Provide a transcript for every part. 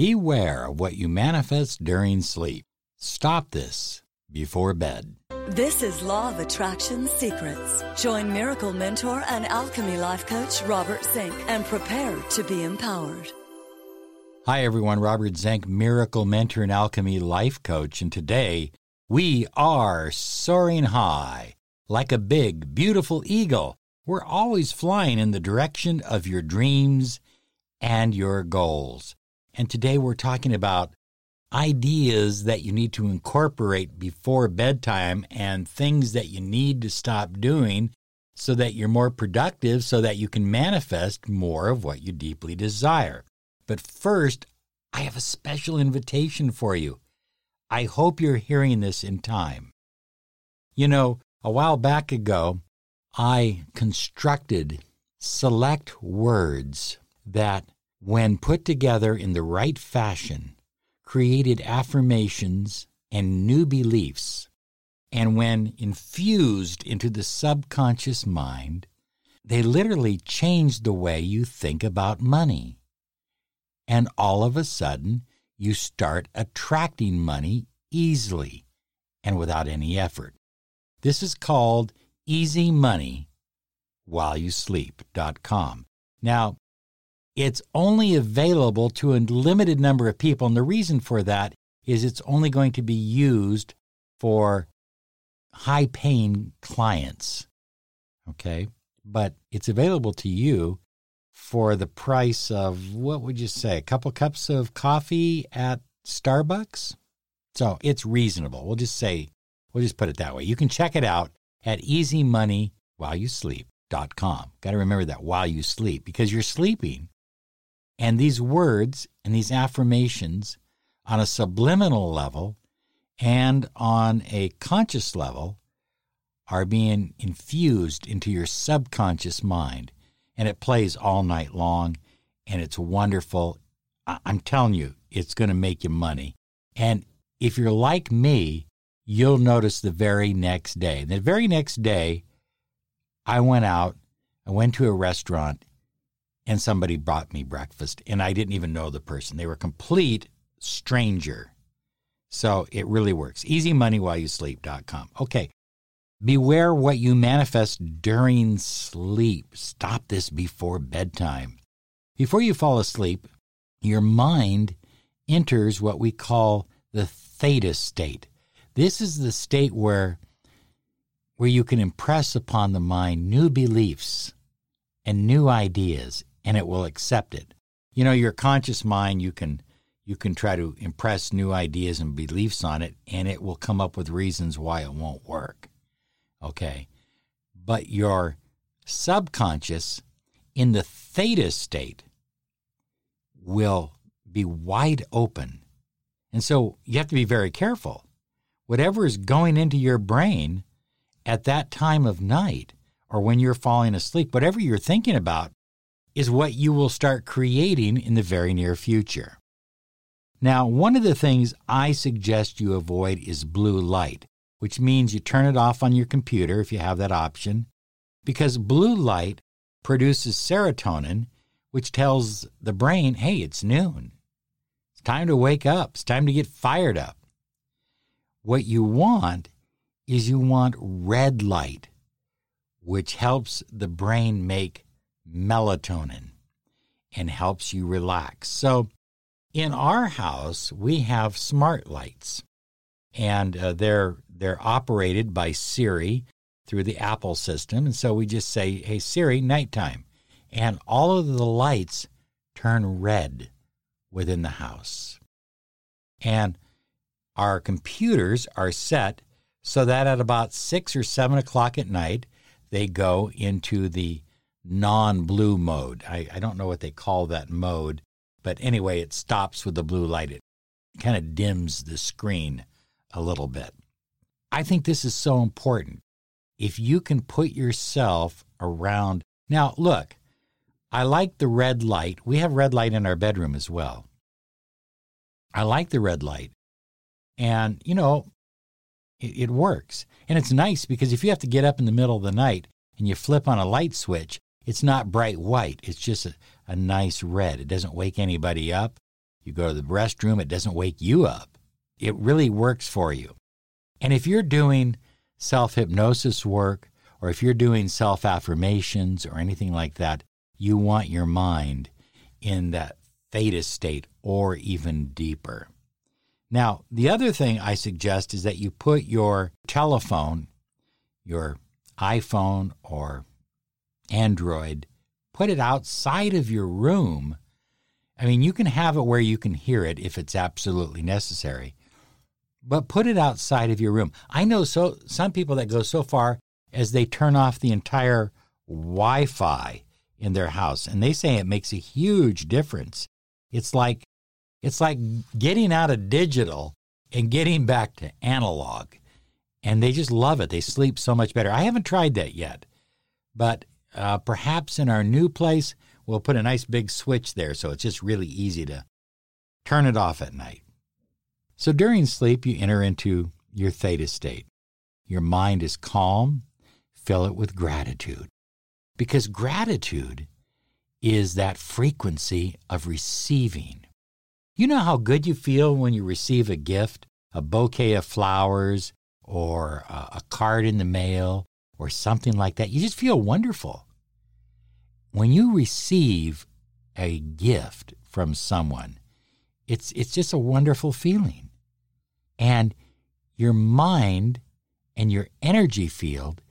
Beware of what you manifest during sleep. Stop this before bed. This is Law of Attraction Secrets. Join Miracle Mentor and Alchemy Life Coach Robert Zink and prepare to be empowered. Hi, everyone. Robert Zink, Miracle Mentor and Alchemy Life Coach. And today we are soaring high like a big, beautiful eagle. We're always flying in the direction of your dreams and your goals. And today we're talking about ideas that you need to incorporate before bedtime and things that you need to stop doing so that you're more productive, so that you can manifest more of what you deeply desire. But first, I have a special invitation for you. I hope you're hearing this in time. You know, a while back ago, I constructed select words that, when put together in the right fashion, created affirmations and new beliefs, and when infused into the subconscious mind, they literally change the way you think about money. And all of a sudden, you start attracting money easily and without any effort. This is called Easy Money While You Sleep.com. Now, it's only available to a limited number of people. And the reason for that is it's only going to be used for high paying clients. Okay. But it's available to you for the price of what would you say, a couple cups of coffee at Starbucks? So it's reasonable. We'll just say, we'll just put it that way. You can check it out at easymoneywhileyouSleep.com. Got to remember that while you sleep because you're sleeping and these words and these affirmations on a subliminal level and on a conscious level are being infused into your subconscious mind. And it plays all night long and it's wonderful. I'm telling you, it's going to make you money. And if you're like me, you'll notice the very next day. The very next day, I went out, I went to a restaurant, and somebody brought me breakfast and I didn't even know the person. They were complete stranger. So it really works. EasyMoneyWhileYouSleep.com. Okay. Beware what you manifest during sleep. Stop this before bedtime. Before you fall asleep, your mind enters what we call the theta state. This is the state where where you can impress upon the mind new beliefs and new ideas and it will accept it. You know, your conscious mind, you can you can try to impress new ideas and beliefs on it and it will come up with reasons why it won't work. Okay? But your subconscious in the theta state will be wide open. And so you have to be very careful. Whatever is going into your brain at that time of night or when you're falling asleep, whatever you're thinking about is what you will start creating in the very near future. Now, one of the things I suggest you avoid is blue light, which means you turn it off on your computer if you have that option, because blue light produces serotonin, which tells the brain, hey, it's noon. It's time to wake up. It's time to get fired up. What you want is you want red light, which helps the brain make melatonin and helps you relax. So, in our house, we have smart lights, and uh, they're they're operated by Siri through the Apple system. And so we just say, "Hey Siri, nighttime," and all of the lights turn red within the house. And our computers are set so that at about six or seven o'clock at night, they go into the non blue mode. I, I don't know what they call that mode, but anyway, it stops with the blue light. It kind of dims the screen a little bit. I think this is so important. If you can put yourself around. Now, look, I like the red light. We have red light in our bedroom as well. I like the red light. And, you know, it, it, works. And it's nice because if you have to get up in the middle of the night and you flip on a light switch, it's not bright white. It's just a, a nice red. It doesn't wake anybody up. You go to the restroom, it doesn't wake you up. It really works for you. And if you're doing self hypnosis work, or if you're doing self affirmations or anything like that, you want your mind in that theta state or even deeper. Now, the other thing I suggest is that you put your telephone, your iPhone or Android, put it outside of your room. I mean, you can have it where you can hear it if it's absolutely necessary, but put it outside of your room. I know so some people that go so far as they turn off the entire Wi-Fi in their house, and they say it makes a huge difference. It's like it's like getting out of digital and getting back to analog. And they just love it. They sleep so much better. I haven't tried that yet, but uh, perhaps in our new place, we'll put a nice big switch there so it's just really easy to turn it off at night. So during sleep, you enter into your theta state. Your mind is calm, fill it with gratitude. Because gratitude is that frequency of receiving. You know how good you feel when you receive a gift, a bouquet of flowers, or a card in the mail, or something like that? You just feel wonderful. When you receive a gift from someone, it's, it's just a wonderful feeling. And your mind and your energy field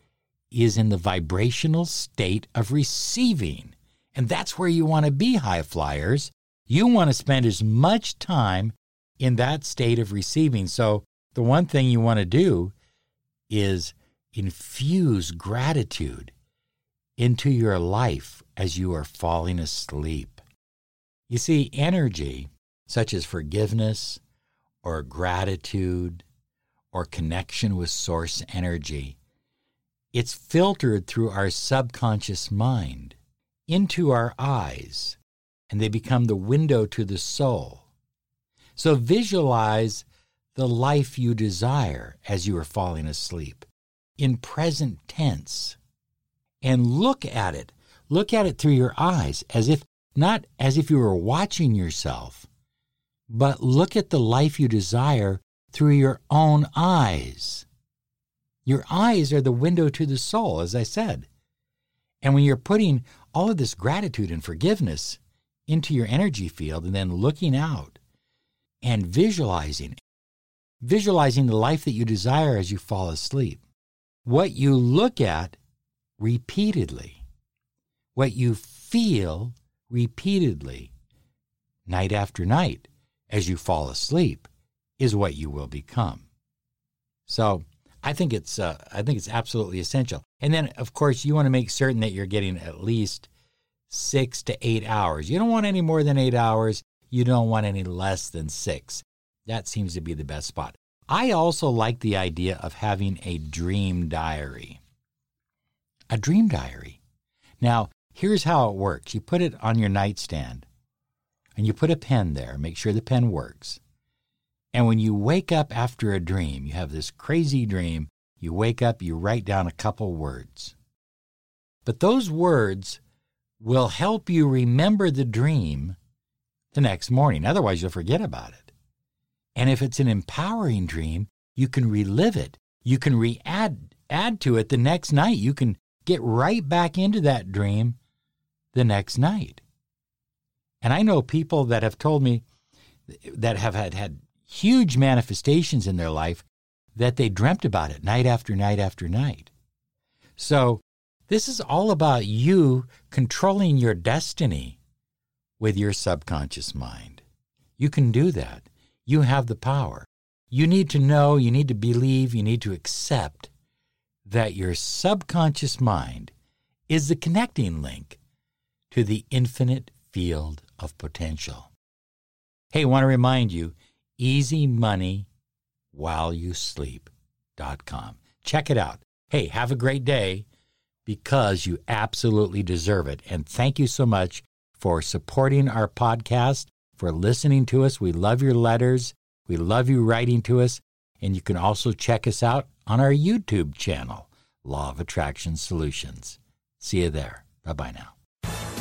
is in the vibrational state of receiving. And that's where you want to be, high flyers. You want to spend as much time in that state of receiving. So, the one thing you want to do is infuse gratitude into your life as you are falling asleep. You see, energy such as forgiveness or gratitude or connection with source energy, it's filtered through our subconscious mind into our eyes and they become the window to the soul. So visualize the life you desire as you are falling asleep in present tense and look at it. Look at it through your eyes as if not as if you were watching yourself, but look at the life you desire through your own eyes. Your eyes are the window to the soul, as I said. And when you're putting all of this gratitude and forgiveness into your energy field and then looking out and visualizing, visualizing the life that you desire as you fall asleep. What you look at repeatedly, what you feel repeatedly, night after night, as you fall asleep, is what you will become. So, I think it's uh, I think it's absolutely essential. And then, of course, you want to make certain that you're getting at least six to eight hours. You don't want any more than eight hours. You don't want any less than six. That seems to be the best spot. I also like the idea of having a dream diary. A dream diary. Now, here's how it works you put it on your nightstand and you put a pen there, make sure the pen works. And when you wake up after a dream, you have this crazy dream, you wake up, you write down a couple words. But those words will help you remember the dream the next morning. Otherwise, you'll forget about it. And if it's an empowering dream, you can relive it. You can re add, add to it the next night. You can get right back into that dream the next night. And I know people that have told me that have had, had huge manifestations in their life that they dreamt about it night after night after night. So this is all about you controlling your destiny with your subconscious mind. You can do that. You have the power. You need to know, you need to believe, you need to accept that your subconscious mind is the connecting link to the infinite field of potential. Hey, want to remind you easy money while you sleep.com. Check it out. Hey, have a great day because you absolutely deserve it. And thank you so much for supporting our podcast, for listening to us. We love your letters. We love you writing to us. And you can also check us out on our YouTube channel, Law of Attraction Solutions. See you there. Bye bye now.